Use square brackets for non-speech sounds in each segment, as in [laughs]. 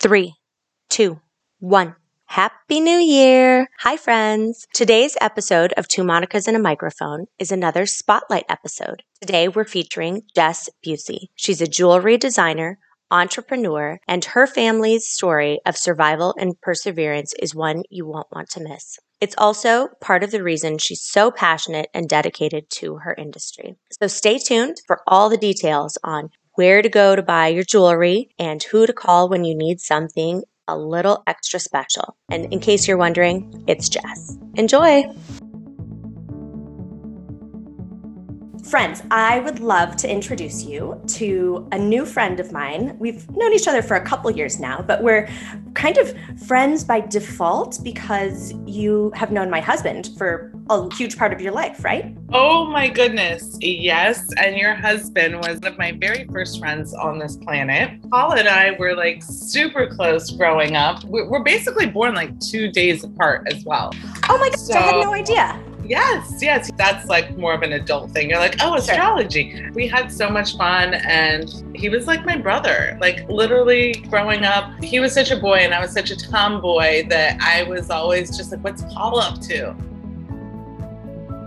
Three, two, one. Happy New Year! Hi, friends. Today's episode of Two Monicas and a Microphone is another spotlight episode. Today, we're featuring Jess Busey. She's a jewelry designer, entrepreneur, and her family's story of survival and perseverance is one you won't want to miss. It's also part of the reason she's so passionate and dedicated to her industry. So stay tuned for all the details on where to go to buy your jewelry and who to call when you need something a little extra special. And in case you're wondering, it's Jess. Enjoy! Friends, I would love to introduce you to a new friend of mine. We've known each other for a couple years now, but we're kind of friends by default because you have known my husband for a huge part of your life, right? Oh my goodness. Yes. And your husband was one of my very first friends on this planet. Paul and I were like super close growing up. We're basically born like two days apart as well. Oh my gosh, so, I had no idea. Yes, yes. That's like more of an adult thing. You're like, oh, astrology. Sure. We had so much fun. And he was like my brother. Like literally growing up, he was such a boy and I was such a tomboy that I was always just like, what's Paul up to?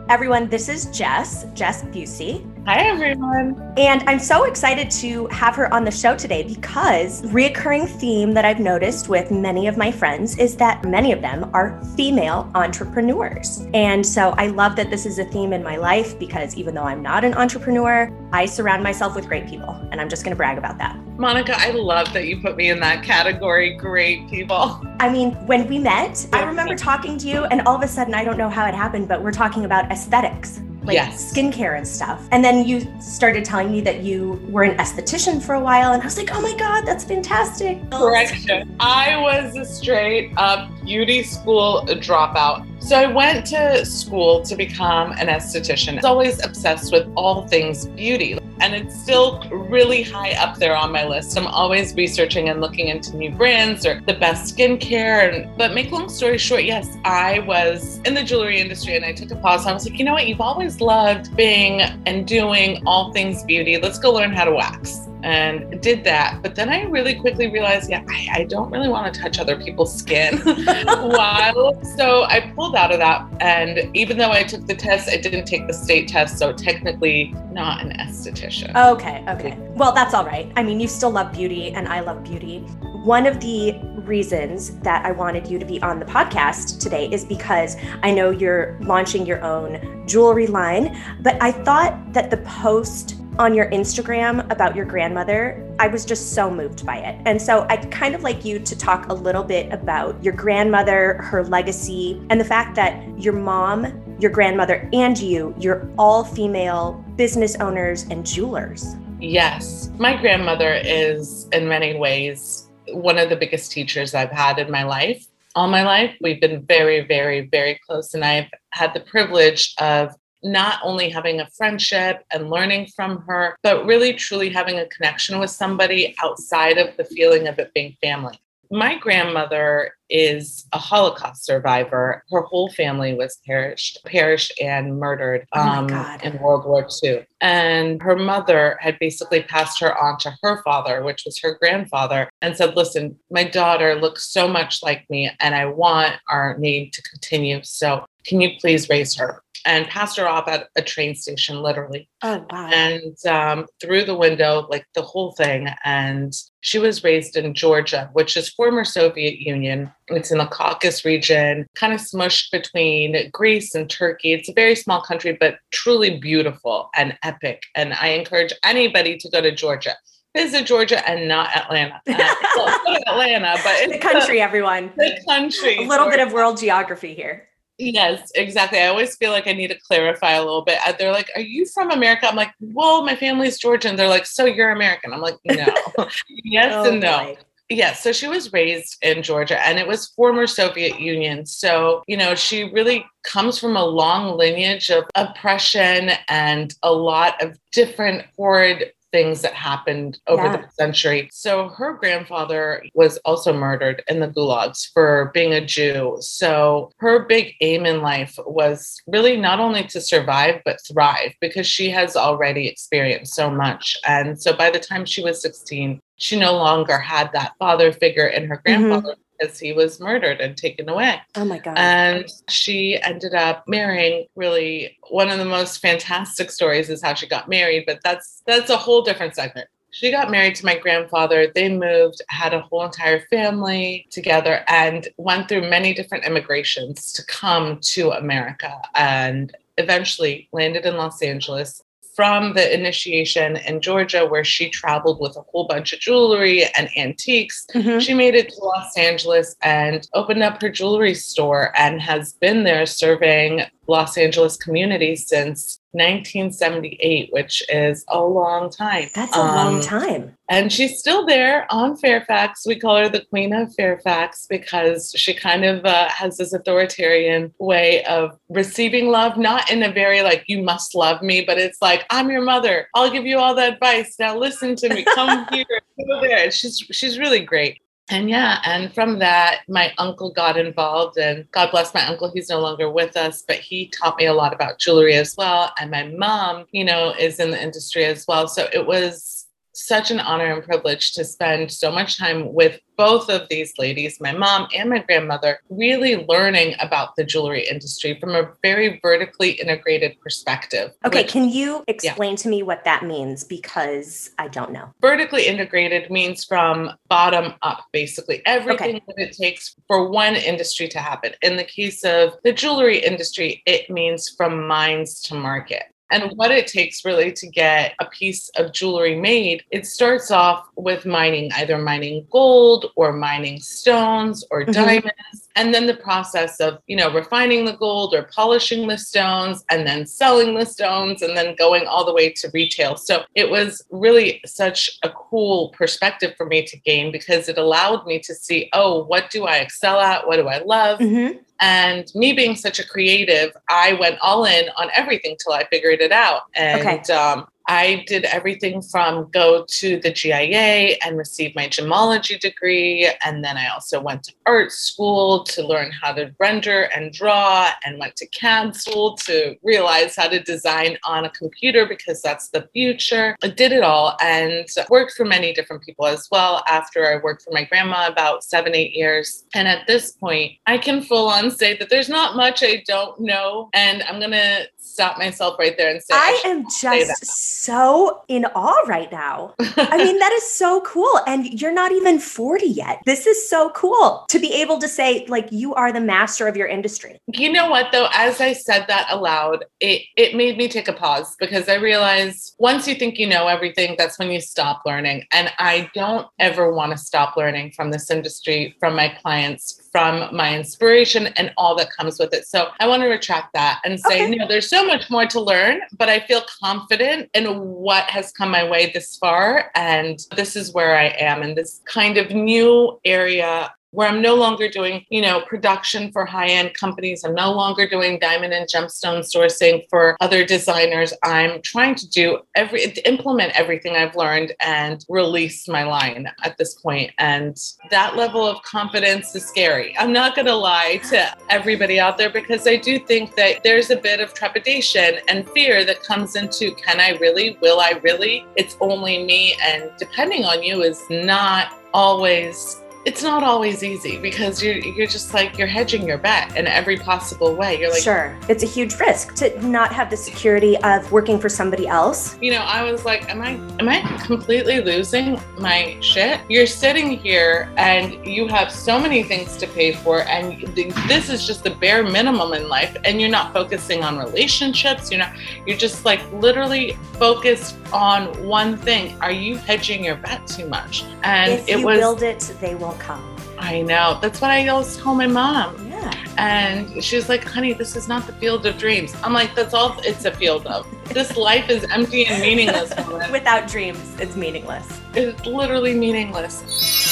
Everyone, this is Jess, Jess Busey. Hi, everyone. And I'm so excited to have her on the show today because reoccurring theme that I've noticed with many of my friends is that many of them are female entrepreneurs. And so I love that this is a theme in my life because even though I'm not an entrepreneur, I surround myself with great people. And I'm just going to brag about that. Monica, I love that you put me in that category. Great people. I mean, when we met, I remember talking to you, and all of a sudden, I don't know how it happened, but we're talking about aesthetics like yes. skincare and stuff. And then you started telling me that you were an esthetician for a while, and I was like, oh my God, that's fantastic. Correction. I was a straight up beauty school dropout. So I went to school to become an esthetician. I was always obsessed with all things beauty and it's still really high up there on my list. I'm always researching and looking into new brands or the best skincare. And, but make long story short, yes, I was in the jewelry industry and I took a pause. I was like, you know what? You've always loved being and doing all things beauty. Let's go learn how to wax and did that. But then I really quickly realized, yeah, I, I don't really want to touch other people's skin [laughs] while. So I pulled out of that. And even though I took the test, I didn't take the state test. So technically not an esthetician. Okay. Okay. Well, that's all right. I mean, you still love beauty and I love beauty. One of the reasons that I wanted you to be on the podcast today is because I know you're launching your own jewelry line, but I thought that the post on your Instagram about your grandmother, I was just so moved by it. And so I'd kind of like you to talk a little bit about your grandmother, her legacy, and the fact that your mom, your grandmother, and you, you're all female business owners and jewelers. Yes. My grandmother is, in many ways, one of the biggest teachers I've had in my life. All my life, we've been very, very, very close. And I've had the privilege of not only having a friendship and learning from her, but really truly having a connection with somebody outside of the feeling of it being family. My grandmother is a Holocaust survivor. Her whole family was perished, perished and murdered oh um, oh in World War II. And her mother had basically passed her on to her father, which was her grandfather, and said, "Listen, my daughter looks so much like me, and I want our name to continue. So can you please raise her?" And passed her off at a train station, literally. Oh, wow. And um, through the window, like the whole thing. And she was raised in Georgia, which is former Soviet Union. It's in the Caucasus region, kind of smushed between Greece and Turkey. It's a very small country, but truly beautiful and epic. And I encourage anybody to go to Georgia visit Georgia and not Atlanta. Uh, well, [laughs] Atlanta, but the country, everyone. The country. A little Georgia. bit of world geography here. Yes, exactly. I always feel like I need to clarify a little bit. Uh, they're like, Are you from America? I'm like, Well, my family's Georgian. They're like, So you're American? I'm like, No. [laughs] yes oh, and no. Boy. Yes, so she was raised in Georgia and it was former Soviet Union. So, you know, she really comes from a long lineage of oppression and a lot of different horrid things that happened over yeah. the century. So her grandfather was also murdered in the gulags for being a Jew. So her big aim in life was really not only to survive, but thrive because she has already experienced so much. And so by the time she was 16, she no longer had that father figure in her Mm-hmm. Because he was murdered and taken away. Oh my God. And she ended up marrying really one of the most fantastic stories is how she got married, but that's that's a whole different segment. She got married to my grandfather. They moved, had a whole entire family together, and went through many different immigrations to come to America and eventually landed in Los Angeles. From the initiation in Georgia, where she traveled with a whole bunch of jewelry and antiques, Mhm. she made it to Los Angeles and opened up her jewelry store and has been there serving Los Angeles community since 1978, which is a long time. That's a long Um, time. And she's still there on Fairfax. We call her the Queen of Fairfax because she kind of uh, has this authoritarian way of receiving love, not in a very like, you must love me, but it's like, I'm your mother. I'll give you all the advice. Now listen to me. Come [laughs] here, go there. She's, she's really great. And yeah, and from that, my uncle got involved, and God bless my uncle, he's no longer with us, but he taught me a lot about jewelry as well. And my mom, you know, is in the industry as well. So it was such an honor and privilege to spend so much time with both of these ladies, my mom and my grandmother, really learning about the jewelry industry from a very vertically integrated perspective. Okay, which- can you explain to me what that means? Because I don't know. vertically integrated means from bottom up, basically everything that it takes for one industry to happen. In the case of the jewelry industry, it means from mines to market. And what it takes really to get a piece of jewelry made, it starts off with mining, either mining gold or mining stones or Mhm. diamonds. And then the process of, you know, refining the gold or polishing the stones and then selling the stones and then going all the way to retail. So it was really such a cool perspective for me to gain because it allowed me to see, oh, what do I excel at? What do I love? Mhm. And me being such a creative, I went all in on everything till I figured it out. And Okay. um, I did everything from go to the GIA and receive my gemology degree. And then I also went to art school to learn how to render and draw, and went to CAD school to realize how to design on a computer because that's the future. I did it all and worked for many different people as well after I worked for my grandma about seven, eight years. And at this point, I can full on say that there's not much I don't know. And I'm going to stop myself right there and say, I am say just so in awe right now. I mean, [laughs] that is so cool. And you're not even 40 yet. This is so cool to be able to say, like, you are the master of your industry. You know what though? As I said that aloud, it it made me take a pause because I realized once you think you know everything, that's when you stop learning. And I don't ever want to stop learning from this industry, from my clients, from my inspiration and all that comes with it. So I want to retract that and say, Okay. no, there's so much more to learn, but I feel confident in what has come my way this far. And this is where I am in this kind of new area where I'm no longer doing, you know, production for high-end companies. I'm no longer doing diamond and gemstone sourcing for other designers. I'm trying to do every implement everything I've learned and release my line at this point. And that level of confidence is scary. I'm not gonna lie to everybody out there because I do think that there's a bit of trepidation and fear that comes into can I really? Will I really? It's only me. And depending on you is not always it's not always easy because you're you're just like you're hedging your bet in every possible way. You're like, sure. It's a huge risk to not have the security of working for somebody else. you know, I was like, am I am I completely losing my shit? You're sitting here and you have so many things to pay for, and this is just the bare minimum in life, and you're not focusing on relationships. You're not. You're just like literally focused on one thing. Are you hedging your bet too much? And if it you was. build it, they will come. I know. That's what I always tell my mom. Yeah. And she's like, honey, this is not the field of dreams. I'm like, that's all it's a field of. This life is empty and meaningless. [laughs] Without dreams, it's meaningless. It's literally meaningless.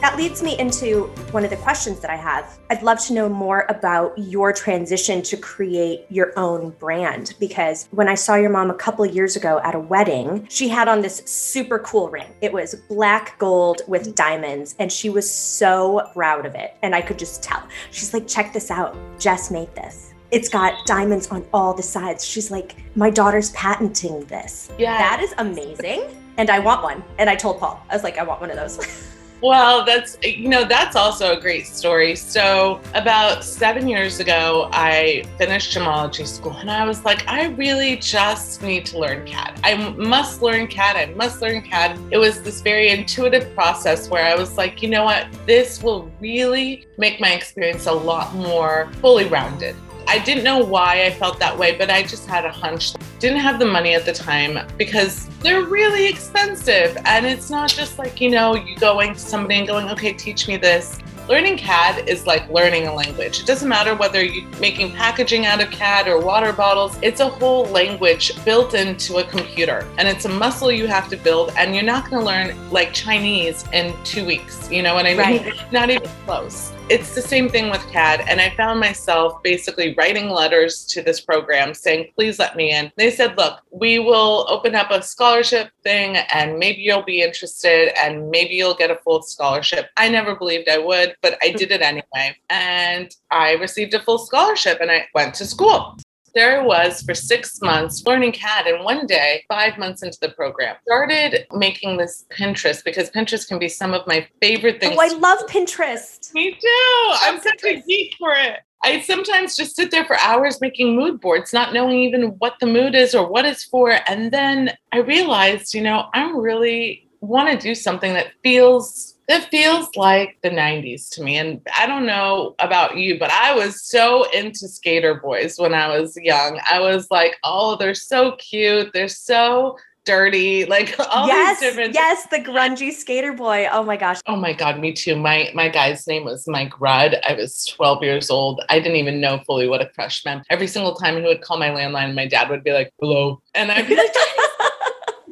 That leads me into one of the questions that I have. I'd love to know more about your transition to create your own brand because when I saw your mom a couple of years ago at a wedding, she had on this super cool ring. It was black gold with diamonds, and she was so proud of it. And I could just tell. She's like, check this out. Jess made this. It's got diamonds on all the sides. She's like, my daughter's patenting this. Yeah. That is amazing. and I want one. And I told Paul, I was like, I want one of those. [laughs] Well, that's, you know, that's also a great story. So, about seven years ago, I finished gemology school and I was like, I really just need to learn CAD. I must learn CAD. I must learn CAD. It was this very intuitive process where I was like, you know what? This will really make my experience a lot more fully rounded. I didn't know why I felt that way, but I just had a hunch. Didn't have the money at the time because they're really expensive. And it's not just like, you know, you going to somebody and going, okay, teach me this. Learning CAD is like learning a language. It doesn't matter whether you're making packaging out of CAD or water bottles, it's a whole language built into a computer. And it's a muscle you have to build. And you're not going to learn like Chinese in two weeks. You know what I mean? Right. Not even close it's the same thing with CAD. And I found myself basically writing letters to this program saying, please let me in. They said, look, we will open up a scholarship thing and maybe you'll be interested and maybe you'll get a full scholarship. I never believed I would, but I did it anyway. And I received a full scholarship and I went to school there I was for six months learning CAD. And one day, five months into the program, started making this Pinterest because Pinterest can be some of my favorite things. Oh, I love Pinterest. Me too. I'm such a geek for it. I sometimes just sit there for hours making mood boards, not knowing even what the mood is or what it's for. And then I realized, you know, I'm really want to do something that feels it feels like the 90s to me. And I don't know about you, but I was so into skater boys when I was young. I was like, oh, they're so cute. They're so dirty, [laughs] like all yes, these different. Yes, the grungy skater boy. Oh my gosh. Oh my god, me too. My my guy's name was Mike Rudd. I was 12 years old. I didn't even know fully what a crush meant. Every single time he would call my landline, my dad would be like, "Hello," and I'd be like [laughs]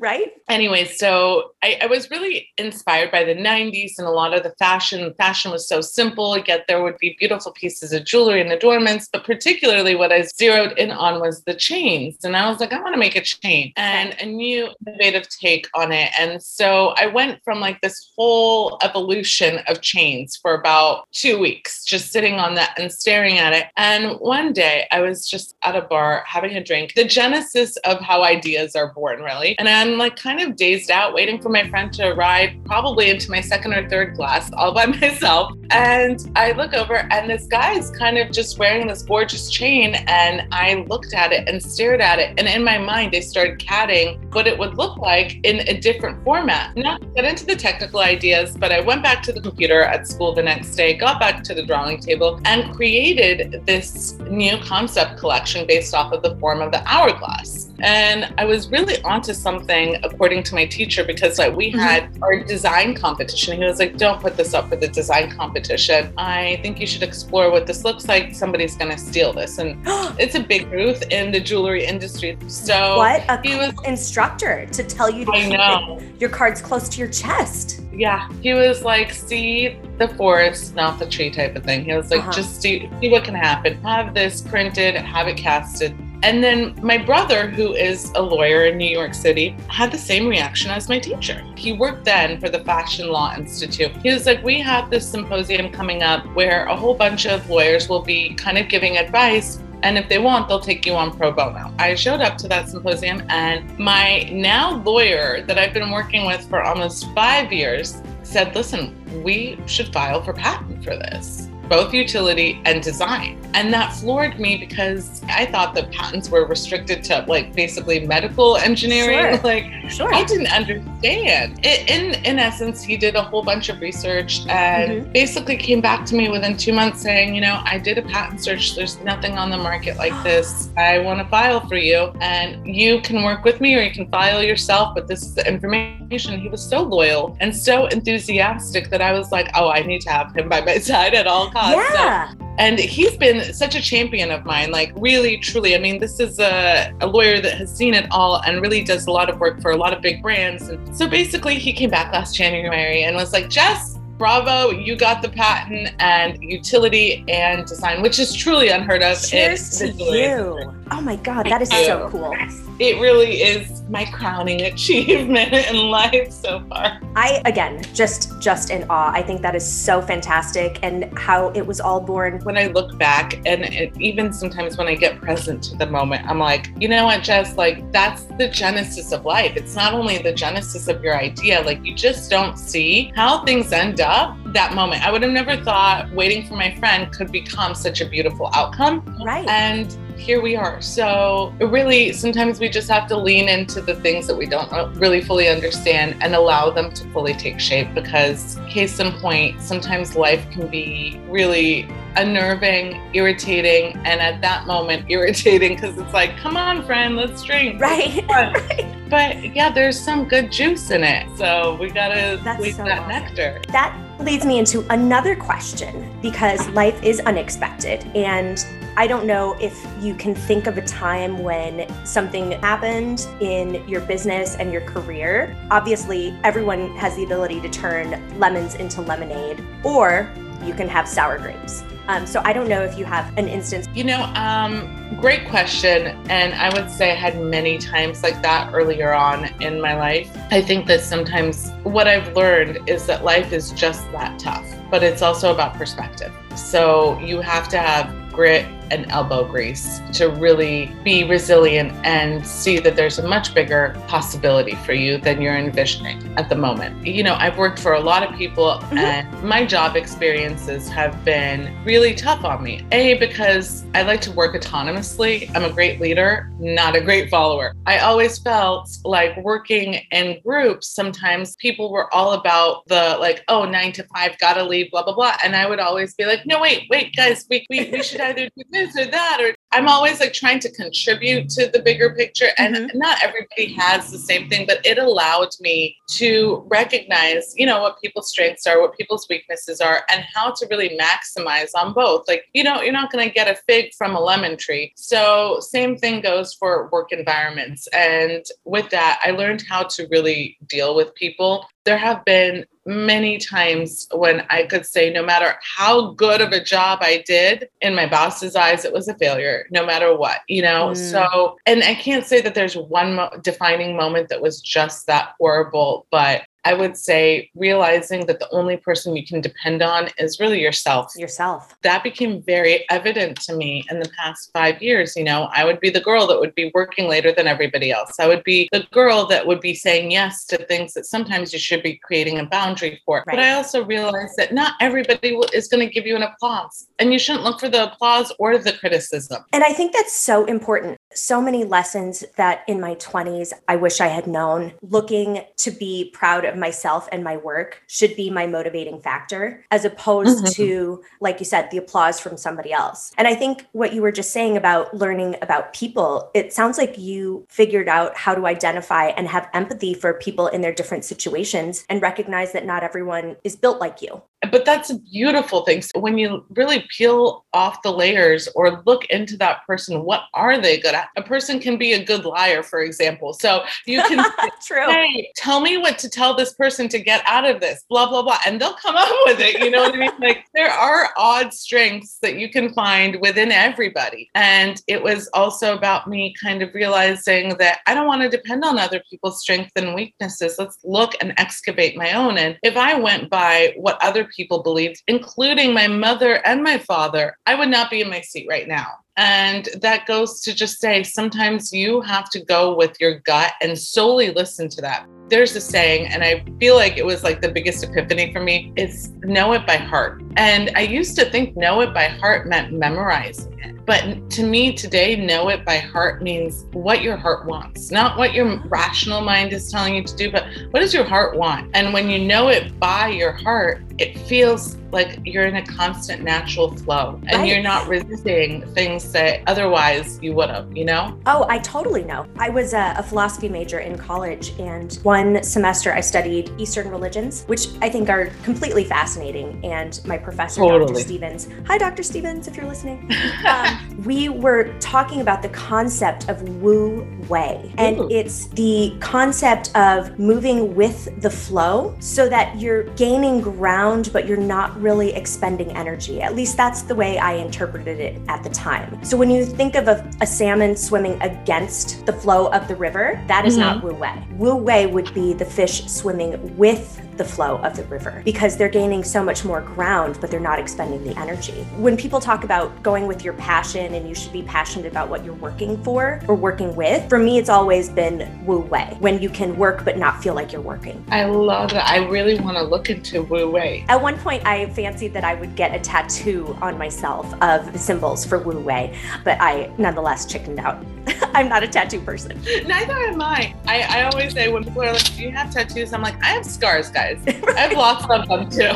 right? Anyway, so I, I, was really inspired by the 90s and a lot of the fashion. Fashion was so simple, yet there would be beautiful pieces of jewelry and adornments. But particularly, what I zeroed in on was the chains. And I was like, I want to make a chain and a new innovative take on it. And so I went from like this whole evolution of chains for about two weeks, just sitting on that and staring at it. And one day I was just at a bar having a drink, the genesis of how ideas are born, really. And I I'm like kind of dazed out, waiting for my friend to arrive, probably into my second or third glass, all by [laughs] myself. And I look over, and this guy is kind of just wearing this gorgeous chain. And I looked at it and stared at it. And in my mind, I started catting what it would look like in a different format. Not get into the technical ideas, but I went back to the computer at school the next day, got back to the drawing table, and created this new concept collection based off of the form of the hourglass. And I was really onto something according to my teacher because like we mm-hmm. had our design competition. He was like, "Don't put this up for the design competition. I think you should explore what this looks like. Somebody's going to steal this." And [gasps] it's a big truth in the jewelry industry. So what a he was instructor to tell you to I keep know. your cards close to your chest. Yeah, he was like, "See the forest, not the tree," type of thing. He was like, uh-huh. "Just see, see what can happen. Have this printed, have it casted." And then my brother, who is a lawyer in New York City, had the same reaction as my teacher. He worked then for the Fashion Law Institute. He was like, We have this symposium coming up where a whole bunch of lawyers will be kind of giving advice and if they want, they'll take you on pro bono. I showed up to that symposium, and my now lawyer that I've been working with for almost five years said, Listen, we should file for patent for this both utility and design. And that floored me because I thought the patents were restricted to like basically medical engineering. Sure. Like sure. I didn't understand. It, in in essence, he did a whole bunch of research and mm-hmm. basically came back to me within two months saying, you know, I did a patent search. There's nothing on the market like [gasps] this. I want to file for you, and you can work with me or you can file yourself. But this is the information. He was so loyal and so enthusiastic that I was like, oh, I need to have him by my [laughs] side at all yeah. So, and he's been such a champion of mine, like really, truly. I mean, this is a, a lawyer that has seen it all and really does a lot of work for a lot of big brands. And so basically, he came back last January and was like, Jess, bravo, you got the patent and utility and design, which is truly unheard of. Cheers to you. Oh my God, that is so cool. It really is my crowning [laughs] achievement in life so far. I again just just in awe. I think that is so fantastic and how it was all born. When I look back, and it, even sometimes when I get present to the moment, I'm like, you know what, Jess? Like, that's the genesis of life. It's not only the genesis of your idea, like, you just don't see how things end up that moment. I would have never thought waiting for my friend could become such a beautiful outcome. Right. And here we are. So, really, sometimes we just have to lean into the things that we don't uh, really fully understand and allow them to fully take shape because, case in point, sometimes life can be really unnerving, irritating, and at that moment, [laughs] irritating because it's like, come on, friend, let's drink. right. [laughs] right. But yeah, there's some good juice in it. So, we gotta That's squeeze so that awesome. nectar. That leads me into another question because life is unexpected. And I don't know if you can think of a time when something happened in your business and your career. Obviously, everyone has the ability to turn lemons into lemonade, or you can have sour grapes. Um, so I don't know if you have an instance. You know, um, great question. And I would say I had many times like that earlier on in my life. I think that sometimes what I've learned is that life is just that tough, but it's also about perspective. So you have to have grit and elbow grease to really be resilient and see that there's a much bigger possibility for you than you're envisioning at the moment. You know, I've worked for a lot of people Mhm. and my job experiences have been really tough on me. A, because I like to work autonomously. I'm a great leader, not a great follower. I always felt like working in groups, sometimes people were all about the like, oh, nine to five, gotta leave, blah, blah, blah. And I would always be like, no, wait, wait, guys, we, we, we should either do this or that. Or I'm always like trying to contribute to the bigger picture. And Mhm. not everybody has the same thing, but it allowed me to recognize, you know, what people's strengths are, what people's weaknesses are, and how to really maximize on both. Like, you know, you're not going to get a fig from a lemon tree. So, same thing goes for work environments. And with that, I learned how to really deal with people. There have been many times when I could say, no matter how good of a job I did, in my boss's eyes, it was a failure, no matter what, you know? Mm. So, and I can't say that there's one mo- defining moment that was just that horrible, but I would say realizing that the only person you can depend on is really yourself. Yourself. That became very evident to me in the past five years. You know, I would be the girl that would be working later than everybody else. I would be the girl that would be saying yes to things that sometimes you should be creating a boundary for. But I also realized that not everybody is going to give you an applause, and you shouldn't look for the applause or the criticism. And I think that's so important. So many lessons that in my 20s I wish I had known. Looking to be proud of myself and my work should be my motivating factor, as opposed Mhm. to, like you said, the applause from somebody else. And I think what you were just saying about learning about people, it sounds like you figured out how to identify and have empathy for people in their different situations and recognize that not everyone is built like you. But that's a beautiful thing. So when you really peel off the layers or look into that person, what are they good at? A person can be a good liar, for example. So you can [laughs] True. hey, tell me what to tell this person to get out of this, blah, blah, blah. And they'll come [laughs] up with it. You know what I mean? Like there are odd strengths that you can find within everybody. And it was also about me kind of realizing that I don't want to depend on other people's strengths and weaknesses. Let's look and excavate my own. And if I went by what other people believed, including my mother and my father, I would not be in my seat right now. And that goes to just say sometimes you have to go with your gut and solely listen to that. There's a saying, and I feel like it was like the biggest epiphany for me it's know it by heart. And I used to think know it by heart meant memorizing it. But to me today, know it by heart means what your heart wants, not what your rational mind is telling you to do, but what does your heart want? And when you know it by your heart, it feels like you're in a constant natural flow and Right. you're not resisting things that otherwise you would have, you know? Oh, I totally know. I was a, a philosophy major in college, and one semester I studied Eastern religions, which I think are completely fascinating. And my professor, Dr. Stevens, hi, Dr. Stevens, if you're listening, [laughs] um, we were talking about the concept of Wu Wei. And Ooh. it's the concept of moving with the flow so that you're gaining ground, but you're not really expending energy. At least that's the way I interpreted it at the time. So when you think of a, a salmon swimming against the flow of the river, that is not wu wei. Wu wei would be the fish swimming with the flow of the river because they're gaining so much more ground, but they're not expending the energy. When people talk about going with your passion and you should be passionate about what you're working for or working with, for me, it's always been Wu Wei when you can work but not feel like you're working. I love that. I really want to look into Wu Wei. At one point, I fancied that I would get a tattoo on myself of the symbols for Wu Wei, but I nonetheless chickened out. [laughs] I'm not a tattoo person. Neither am I. I. I always say when people are like, Do you have tattoos? I'm like, I have scars, guys guys. I have lots of them too.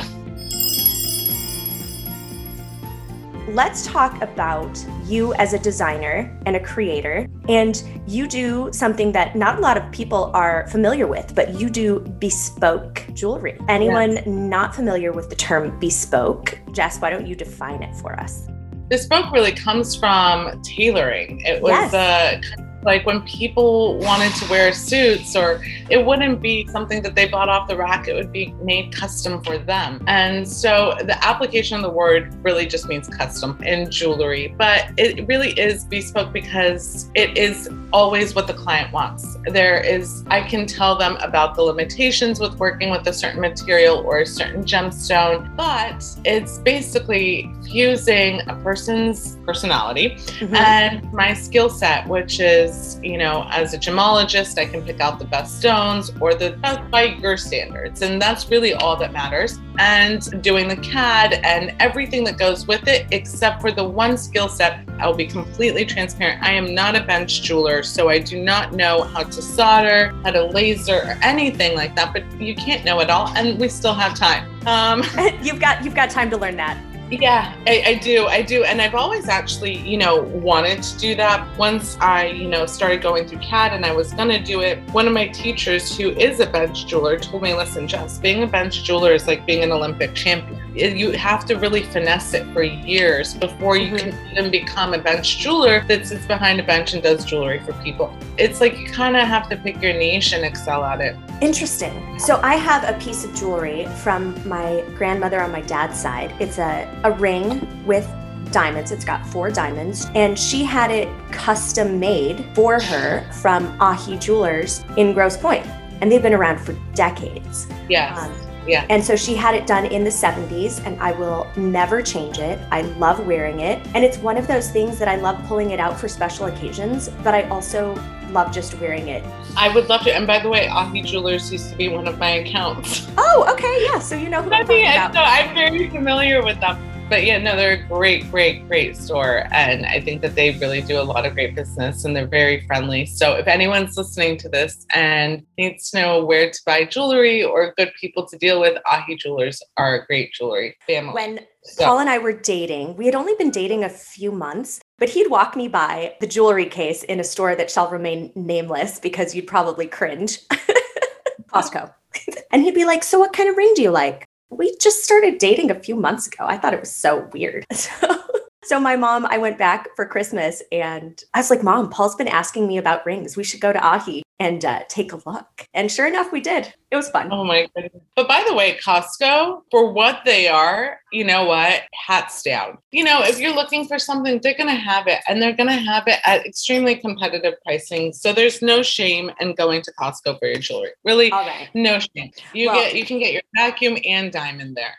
Let's talk about you as a designer and a creator. And you do something that not a lot of people are familiar with, but you do bespoke jewelry. Anyone yes. not familiar with the term bespoke, Jess, why don't you define it for us? Bespoke really comes from tailoring. It was yes. a like when people wanted to wear suits, or it wouldn't be something that they bought off the rack, it would be made custom for them. And so the application of the word really just means custom in jewelry, but it really is bespoke because it is always what the client wants. There is, I can tell them about the limitations with working with a certain material or a certain gemstone, but it's basically fusing a person's personality mm-hmm. and my skill set, which is is, you know, as a gemologist, I can pick out the best stones or the best by your standards. And that's really all that matters. And doing the CAD and everything that goes with it, except for the one skill set, I'll be completely transparent. I am not a bench jeweler, so I do not know how to solder, how to laser, or anything like that. But you can't know it all, and we still have time. Um, [laughs] [laughs] you've got you've got time to learn that. Yeah, I, I, do. I do. And I've always actually, you know, wanted to do that. Once I, you know, started going through CAD and I was going to do it, one of my teachers who is a bench jeweler told me, listen, Jess, being a bench jeweler is like being an Olympic champion you have to really finesse it for years before you mm-hmm. can even become a bench jeweler that sits behind a bench and does jewelry for people. It's like you kind of have to pick your niche and excel at it. Interesting. So I have a piece of jewelry from my grandmother on my dad's side. It's a, a ring with diamonds. It's got four diamonds. And she had it custom made for her from Ahee Jewelers in Grosse Pointe. And they've been around for decades. Yes. Um, yeah. And so she had it done in the 70s, and I will never change it. I love wearing it. And it's one of those things that I love pulling it out for special occasions, but I also love just wearing it. I would love to. And by the way, Ahee Jewelers used to be one of my accounts. Oh, okay. Yeah. So you know who I'm [laughs] talking about. So I'm very familiar with them but yeah, no, they're a great, great, great store. And I think that they really do a lot of great business and they're very friendly. So if anyone's listening to this and needs to know where to buy jewelry or good people to deal with, Ahee Jewelers are a great jewelry family. When so. Paul and I were dating, we had only been dating a few months, but he'd walk me by the jewelry case in a store that shall remain nameless because you'd probably cringe. [laughs] Costco. [laughs] and he'd be like, So, what kind of ring do you like? We just started dating a few months ago. I thought it was so weird. [laughs] So, so my mom, I went back for Christmas and I was like, Mom, Paul's been asking me about rings. We should go to Ahee and uh, take a look. And sure enough, we did. It was fun. Oh my goodness. But by the way, Costco, for what they are, you know what? Hats down. You know, if you're looking for something, they're going to have it and they're going to have it at extremely competitive pricing. So there's no shame in going to Costco for your jewelry. Really, no shame. You well, get you can get your vacuum and diamond there.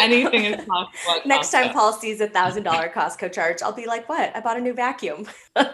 Anything is possible. Next time Paul sees a thousand dollar Costco charge, I'll be like, "What? I bought a new vacuum." [laughs] Wait,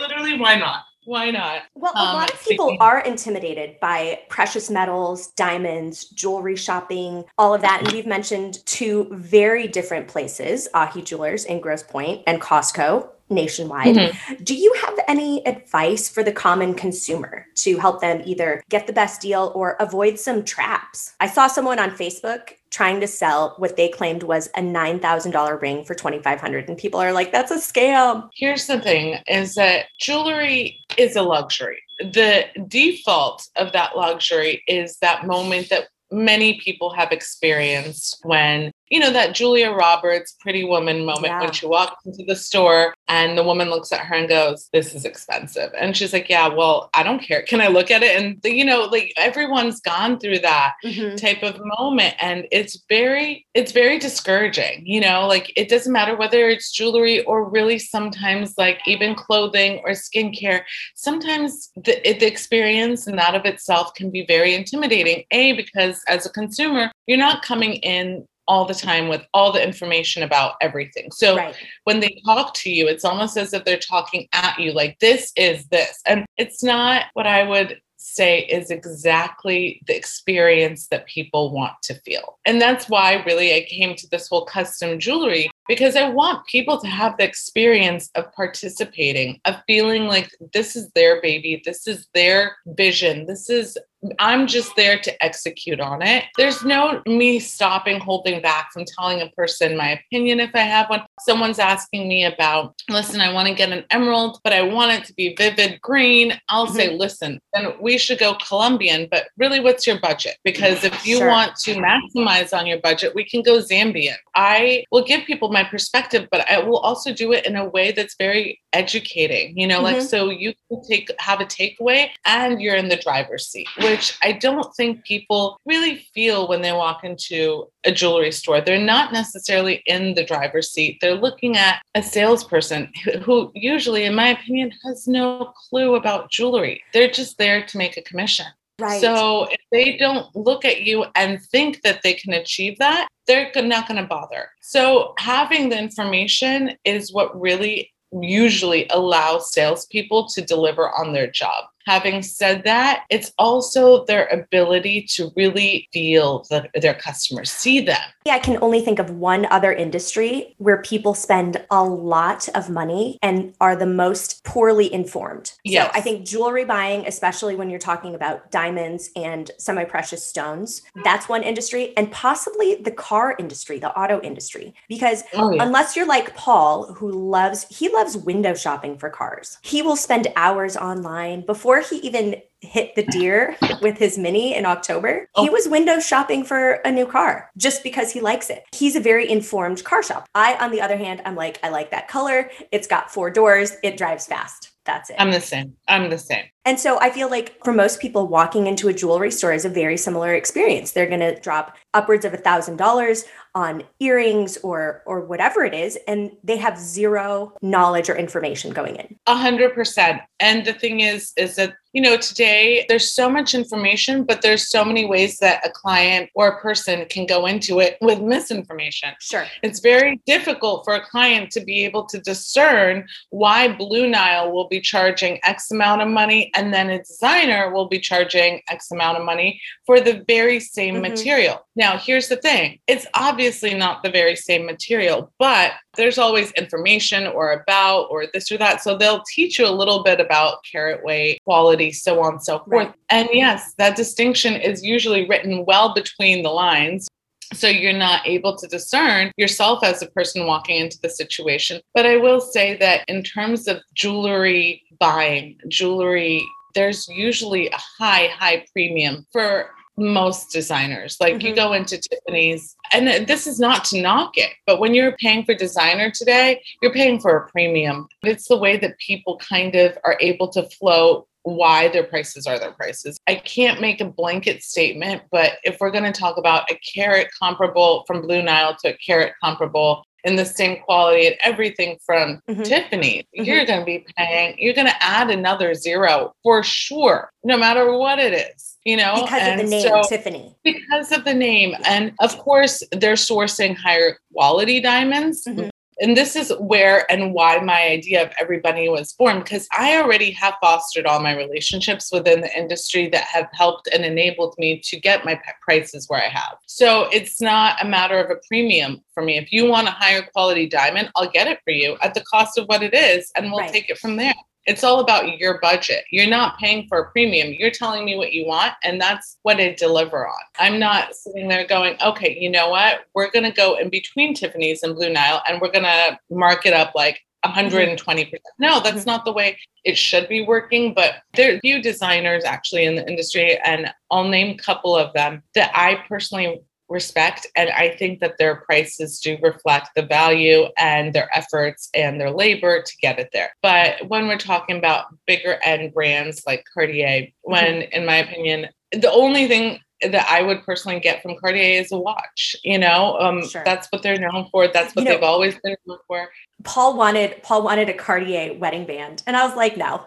literally, why not? Why not? Well, a um, lot of people are intimidated by precious metals, diamonds, jewelry shopping, all of that. And we've mentioned two very different places Ahee Jewelers in Grosse Pointe and Costco nationwide. Mm-hmm. Do you have any advice for the common consumer to help them either get the best deal or avoid some traps? I saw someone on Facebook trying to sell what they claimed was a $9,000 ring for 2500 and people are like that's a scam. Here's the thing is that jewelry is a luxury. The default of that luxury is that moment that many people have experienced when you know, that Julia Roberts pretty woman moment Yeah. when she walks into the store and the woman looks at her and goes, This is expensive. And she's like, Yeah, well, I don't care. Can I look at it? And, you know, like everyone's gone through that Mhm. type of moment and it's very it's very discouraging you know like it doesn't matter whether it's jewelry or really sometimes like even clothing or skincare sometimes the, the experience and that of itself can be very intimidating a because as a consumer you're not coming in all the time with all the information about everything so Right. when they talk to you, it's almost as if they're talking at you, like, this is this. And it's not what I would say is exactly the experience that people want to feel. And that's why really I came to this whole custom jewelry because I want people to have the experience of participating, of feeling like this is their baby, this is their vision, this is I'm just there to execute on it. There's no me stopping, holding back from telling a person my opinion if I have one. Someone's asking me about, listen, I want to get an emerald, but I want it to be vivid green. I'll say, listen, then we should go Colombian, but really, what's your budget? Because if you Sure. want to maximize on your budget, we can go Zambian. I will give people my perspective, but I will also do it in a way that's very educating, you know, like Mhm. so you can take have a takeaway and you're in the driver's seat, which I don't think people really feel when they walk into a jewelry store. They're not necessarily in the driver's seat. They're looking at a salesperson who, usually, in my opinion, has no clue about jewelry. They're just there to make a commission. Right. So if they don't look at you and think that they can achieve that, they're not going to bother. So having the information is what really usually allows salespeople to deliver on their job. Having said that, it's also their ability to really feel the, their customers, see them. Yeah, I can only think of one other industry where people spend a lot of money and are the most poorly informed. Yes. So I think jewelry buying, especially when you're talking about diamonds and semi precious stones, that's one industry, and possibly the car industry, the auto industry. Because Oh, yeah. unless you're like Paul, who loves, he loves window shopping for cars, he will spend hours online before he even hit the deer with his mini in October. He Oh. was window shopping for a new car just because he likes it. He's a very informed car shop. I, on the other hand, I'm like, I like that color. It's got four doors. It drives fast. That's it. I'm the same. I'm the same. And so I feel like for most people, walking into a jewelry store is a very similar experience. They're going to drop upwards of a thousand dollars on earrings or or whatever it is, and they have zero knowledge or information going in. A hundred percent. And the thing is, is that, you know, today there's so much information, but there's so many ways that a client or a person can go into it with misinformation. Sure. It's very difficult for a client to be able to discern why Blue Nile will be charging X amount of money and then a designer will be charging X amount of money for the very same Mhm. material. Now, here's the thing it's obviously not the very same material, but there's always information or about or this or that. So they'll teach you a little bit about carat weight, quality, so on and so forth. Right. And yes, that distinction is usually written well between the lines so you're not able to discern yourself as a person walking into the situation but i will say that in terms of jewelry buying jewelry there's usually a high high premium for most designers like you Mhm. go into tiffany's and this is not to knock it but when you're paying for designer today you're paying for a premium it's the way that people kind of are able to flow why their prices are their prices. I can't make a blanket statement, but if we're going to talk about a carat comparable from Blue Nile to a carat comparable in the same quality and everything from Mhm. Tiffany, you're going to be paying, you're going to add another zero for sure, no matter what it is, you know? Because of the name so- Tiffany. because of the name. And of course, they're sourcing higher quality diamonds. Mhm. And this is where and why my idea of everybody was born because I already have fostered all my relationships within the industry that have helped and enabled me to get my prices where I have. So it's not a matter of a premium for me. If you want a higher quality diamond, I'll get it for you at the cost of what it is, and we'll Right. take it from there. It's all about your budget. You're not paying for a premium. You're telling me what you want, and that's what I deliver on. I'm not sitting there going, okay, you know what? We're going to go in between Tiffany's and Blue Nile, and we're going to mark it up like 120%. No, that's Mhm. not the way it should be working. But there are a few designers actually in the industry, and I'll name a couple of them that I personally respect. And I think that their prices do reflect the value and their efforts and their labor to get it there. But when we're talking about bigger end brands like Cartier, when, mm-hmm. in my opinion, the only thing that I would personally get from Cartier is a watch. You know, um, sure. that's what they're known for. That's what you they've always been known for. Paul wanted Paul wanted a Cartier wedding band, and I was like, no.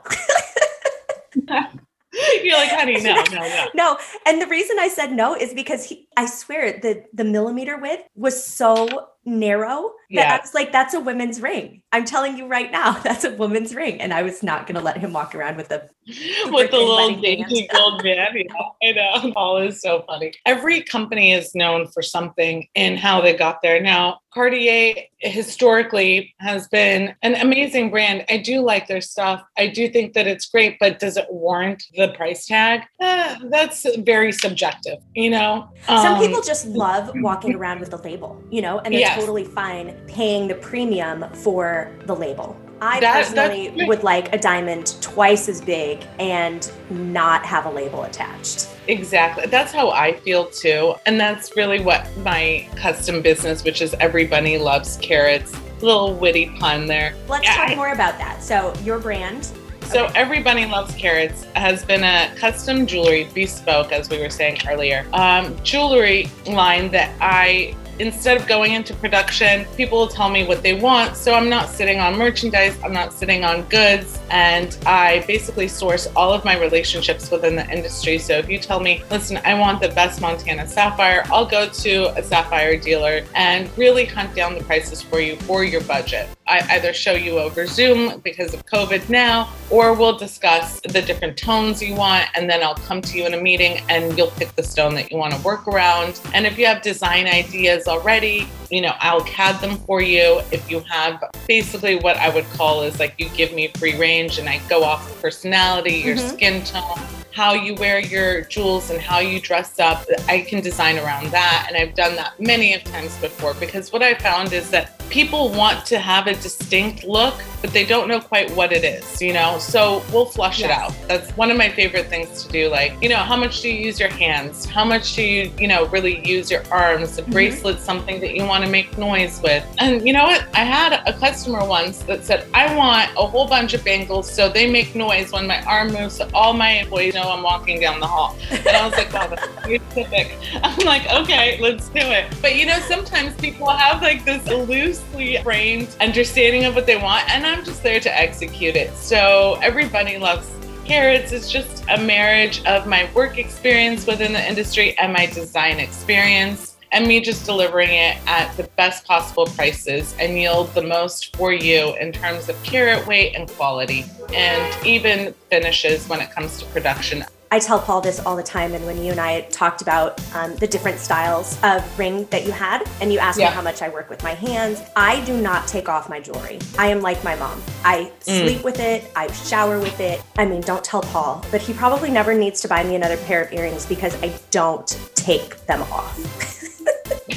[laughs] [laughs] You're like, honey, no, no, no. [laughs] no. And the reason I said no is because he, I swear the the millimeter width was so narrow that yeah. I was like, that's a woman's ring. I'm telling you right now, [laughs] that's a woman's ring. And I was not gonna let him walk around with a [laughs] with the little dainty gold band. Yeah, [laughs] I know. Paul is so funny. Every company is known for something and how they got there. Now, Cartier historically has been an amazing brand. I do like their stuff. I do think that it's great, but does it warrant the price tag? Eh, that's very subjective, you know? Some um, people just love walking around with the label, you know, and they're yes. totally fine paying the premium for the label. I that, personally would like a diamond twice as big and not have a label attached. Exactly. That's how I feel too. And that's really what my custom business, which is Everybody Loves Carats, little witty pun there. Let's yeah, talk I, more about that. So, your brand. So, okay. Everybody Loves Carats has been a custom jewelry, bespoke, as we were saying earlier, um, jewelry line that I instead of going into production, people will tell me what they want. So I'm not sitting on merchandise, I'm not sitting on goods, and I basically source all of my relationships within the industry. So if you tell me, listen, I want the best Montana sapphire, I'll go to a sapphire dealer and really hunt down the prices for you for your budget. I either show you over Zoom because of COVID now, or we'll discuss the different tones you want, and then I'll come to you in a meeting and you'll pick the stone that you want to work around. And if you have design ideas already, you know, I'll CAD them for you. If you have basically what I would call is like you give me free range and I go off personality, your mm-hmm. skin tone how you wear your jewels and how you dress up. I can design around that. And I've done that many of times before because what I found is that people want to have a distinct look, but they don't know quite what it is, you know? So we'll flush yes. it out. That's one of my favorite things to do. Like, you know, how much do you use your hands? How much do you, you know, really use your arms? A mm-hmm. bracelet's something that you want to make noise with. And you know what? I had a customer once that said, I want a whole bunch of bangles so they make noise when my arm moves so all my employees know I'm walking down the hall. And I was like, wow, that's specific. [laughs] I'm like, okay, let's do it. But you know, sometimes people have like this loosely framed understanding of what they want, and I'm just there to execute it. So everybody loves Carats is just a marriage of my work experience within the industry and my design experience and me just delivering it at the best possible prices and yield the most for you in terms of carat weight and quality and even finishes when it comes to production. I tell Paul this all the time, and when you and I talked about um, the different styles of ring that you had, and you asked yeah. me how much I work with my hands, I do not take off my jewelry. I am like my mom. I mm. sleep with it, I shower with it. I mean, don't tell Paul, but he probably never needs to buy me another pair of earrings because I don't take them off. [laughs]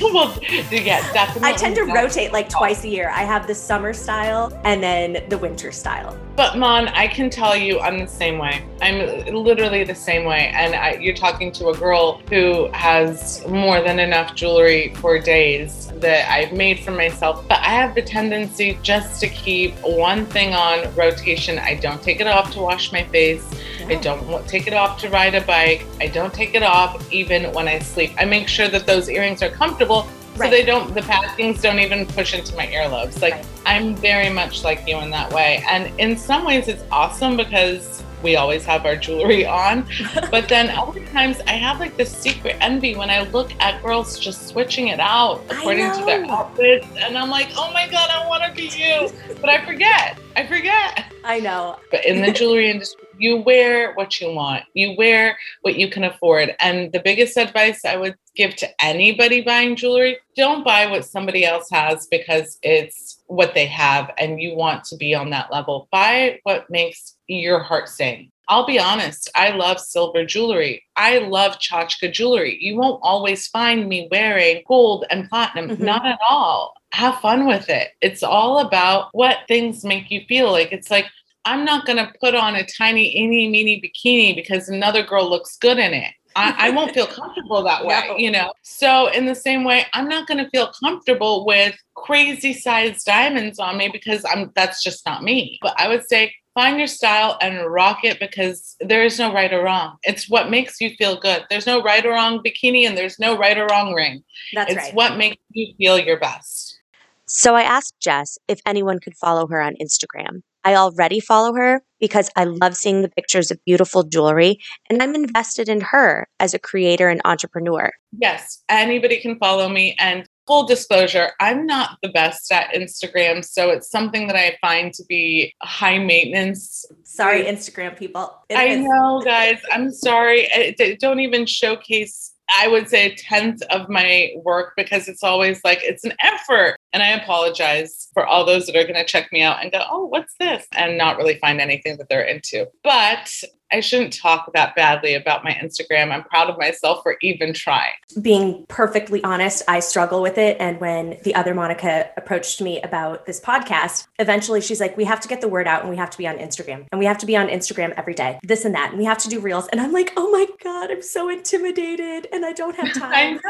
well, yeah, definitely. I tend to rotate like twice a year. I have the summer style and then the winter style. But Mon, I can tell you, I'm the same way. I'm literally the same way. And I, you're talking to a girl who has more than enough jewelry for days that I've made for myself. But I have the tendency just to keep one thing on rotation. I don't take it off to wash my face. I don't take it off to ride a bike. I don't take it off even when I sleep. I make sure that those earrings are comfortable Right. So they don't, the packings don't even push into my earlobes. Like right. I'm very much like you in that way. And in some ways it's awesome because we always have our jewelry [laughs] on. but then other times I have like this secret envy when I look at girls just switching it out according to their outfits. And I'm like, oh my God, I want to be you. but I forget. I forget. I know. But in the [laughs] jewelry industry, you wear what you want, you wear what you can afford. And the biggest advice I would give to anybody buying jewelry don't buy what somebody else has because it's what they have and you want to be on that level. Buy what makes your heart sing. I'll be honest, I love silver jewelry. I love tchotchke jewelry. You won't always find me wearing gold and platinum, mm-hmm. not at all. Have fun with it. It's all about what things make you feel like. It's like, I'm not going to put on a tiny, eeny, meeny bikini because another girl looks good in it. I, I won't feel [laughs] comfortable that way, No. you know? So, in the same way, I'm not going to feel comfortable with crazy sized diamonds on me because I'm that's just not me. But I would say find your style and rock it because there is no right or wrong. It's what makes you feel good. There's no right or wrong bikini and there's no right or wrong ring. That's it's right. what makes you feel your best. So I asked Jess if anyone could follow her on Instagram. I already follow her because I love seeing the pictures of beautiful jewelry and I'm invested in her as a creator and entrepreneur. Yes, anybody can follow me. And full disclosure, I'm not the best at Instagram. So it's something that I find to be high maintenance. Sorry, Instagram people. It I is. know, guys. I'm sorry. I, I don't even showcase. I would say a tenth of my work because it's always like it's an effort. And I apologize for all those that are going to check me out and go, oh, what's this? And not really find anything that they're into. But I shouldn't talk that badly about my Instagram. I'm proud of myself for even trying. being perfectly honest, I struggle with it. And when the other Monica approached me about this podcast, eventually she's like, we have to get the word out and we have to be on Instagram and we have to be on Instagram every day, this and that. And we have to do reels. And I'm like, oh my God, I'm so intimidated and I don't have [laughs] I time.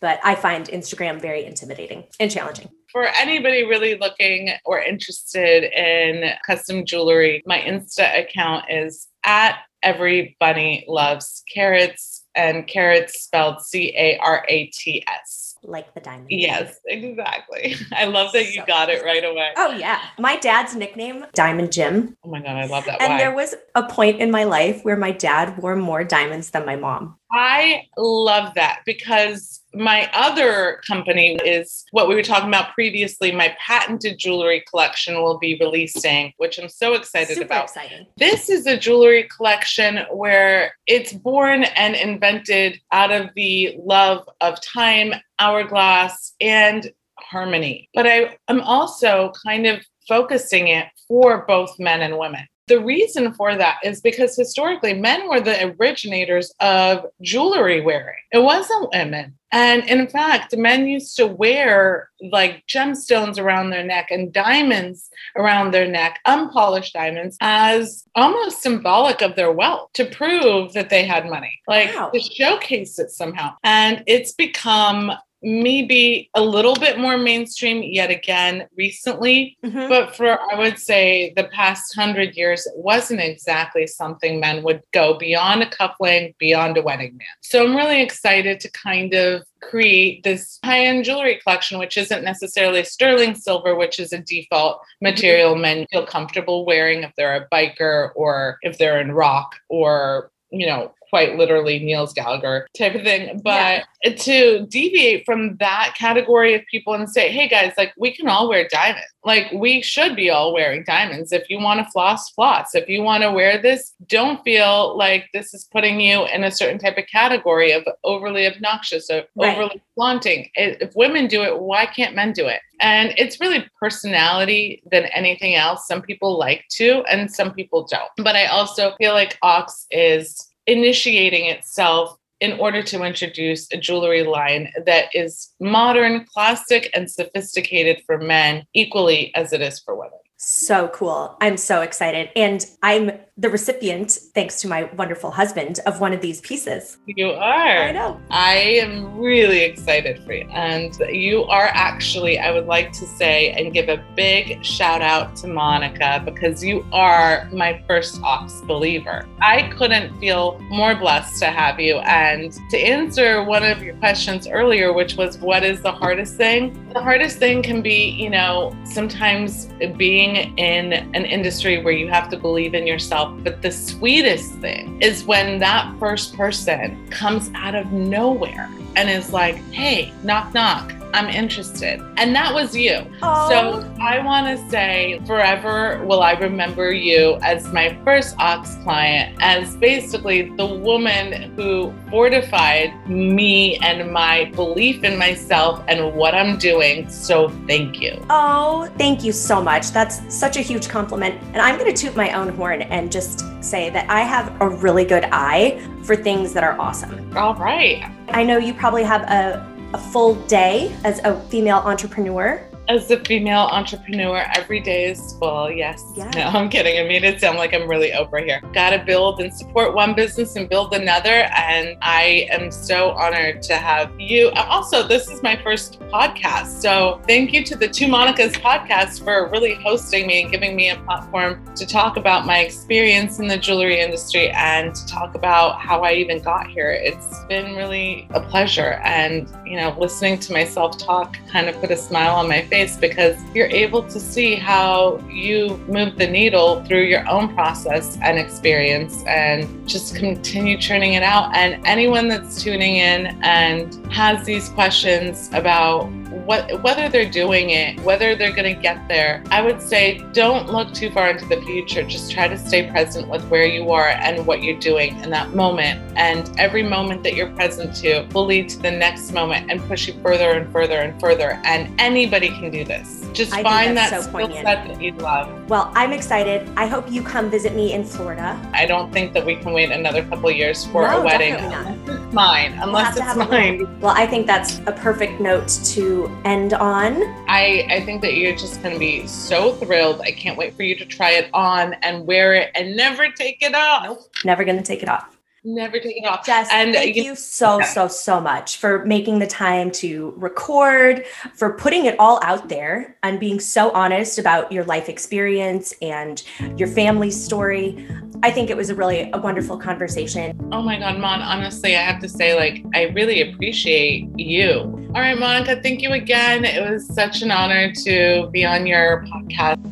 but I find Instagram very intimidating and challenging. For anybody really looking or interested in custom jewelry, my Insta account is at every bunny loves carrots and carats spelled C A R A T S. Like the diamond. Yes, exactly. I love that you So- got it right away. Oh, yeah. My dad's nickname, Diamond Jim. Oh my God, I love that. And Why? there was a point in my life where my dad wore more diamonds than my mom. I love that because my other company is what we were talking about previously. My patented jewelry collection will be releasing, which I'm so excited Super about. exciting. This is a jewelry collection where it's born and invented out of the love of time, hourglass, and harmony. But I am also kind of focusing it for both men and women. The reason for that is because historically men were the originators of jewelry wearing. It wasn't women. And in fact, men used to wear like gemstones around their neck and diamonds around their neck, unpolished diamonds, as almost symbolic of their wealth to prove that they had money, like Wow. to showcase it somehow. And it's become maybe a little bit more mainstream yet again recently. Mhm. But for, I would say, the past hundred years, it wasn't exactly something men would go beyond a coupling, beyond a wedding band. So I'm really excited to kind of create this high end jewelry collection, which isn't necessarily sterling silver, which is a default material men feel comfortable wearing if they're a biker or if they're in rock or, you know, quite literally Noel Gallagher type of thing. But to deviate from that category of people and say, hey guys, like we can all wear diamonds. Like we should be all wearing diamonds. If you want to floss, floss. If you want to wear this, don't feel like this is putting you in a certain type of category of overly obnoxious or Right. overly flaunting. If women do it, why can't men do it? And it's really personality than anything else. Some people like to, and some people don't. But I also feel like Ox is initiating itself in order to introduce a jewelry line that is modern, classic, and sophisticated for men equally as it is for women. So cool. I'm so excited. And I'm the recipient, thanks to my wonderful husband, of one of these pieces. You are. I know. I am really excited for you. And you are actually, I would like to say and give a big shout out to Monica because you are my first Ox believer. I couldn't feel more blessed to have you. And to answer one of your questions earlier, which was what is the hardest thing? The hardest thing can be, you know, sometimes being in an industry where you have to believe in yourself. But the sweetest thing is when that first person comes out of nowhere and is like, hey, knock, knock. I'm interested. And that was you. Oh, So I want to say forever will I remember you as my first Ox client, as basically the woman who fortified me and my belief in myself and what I'm doing. So thank you. oh, thank you so much. That's such a huge compliment. And I'm going to toot my own horn and just say that I have a really good eye for things that are awesome. All right. I know you probably have a, a full day as a female entrepreneur. As a female entrepreneur, every day is full. Yes. Yeah. No, I'm kidding. I made it sound like I'm really over here. Got to build and support one business and build another. And I am so honored to have you. Also, this is my first podcast. So thank you to the Two Monicas podcast for really hosting me and giving me a platform to talk about my experience in the jewelry industry and to talk about how I even got here. It's been really a pleasure. And, you know, listening to myself talk kind of put a smile on my face because you're able to see how you move the needle through your own process and experience and just continue churning it out. And anyone that's tuning in and has these questions about what whether they're doing it, whether they're going to get there, I would say don't look too far into the future. Just try to stay present with where you are and what you're doing in that moment. And every moment that you're present to will lead to the next moment and push you further and further and further. And anybody can do this. Just I find that so skill set that you love. Well, I'm excited. I hope you come visit me in Florida. I don't think that we can wait another couple years for No, a wedding. definitely not. [laughs] Unless mine. We'll Unless it's mine. Well, I think that's a perfect note to end on. I, I think that you're just going to be so thrilled. I can't wait for you to try it on and wear it and never take it off. Nope, never going to take it off. Never take it off. Jess, And, thank you- you so, so, so much for making the time to record, for putting it all out there, and being so honest about your life experience and your family's story. I think it was a really a wonderful conversation. Oh my God, Mon, honestly, I have to say, like, I really appreciate you. All right, Monica, thank you again. It was such an honor to be on your podcast.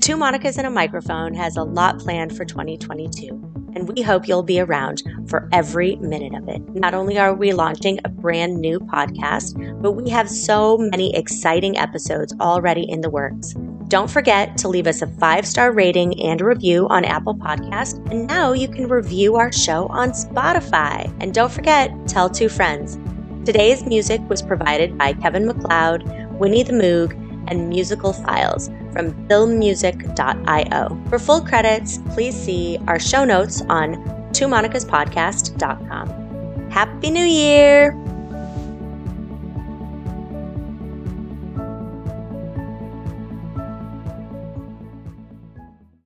Two Monicas and a Microphone has a lot planned for 2022, and we hope you'll be around for every minute of it. Not only are we launching a brand new podcast, but we have so many exciting episodes already in the works. Don't forget to leave us a five star rating and review on Apple Podcast. And now you can review our show on Spotify. And don't forget, tell two friends. Today's music was provided by Kevin MacLeod, Winnie the Moog, and Musical Files from filmmusic.io. For full credits, please see our show notes on twomonicaspodcast.com. Happy New Year!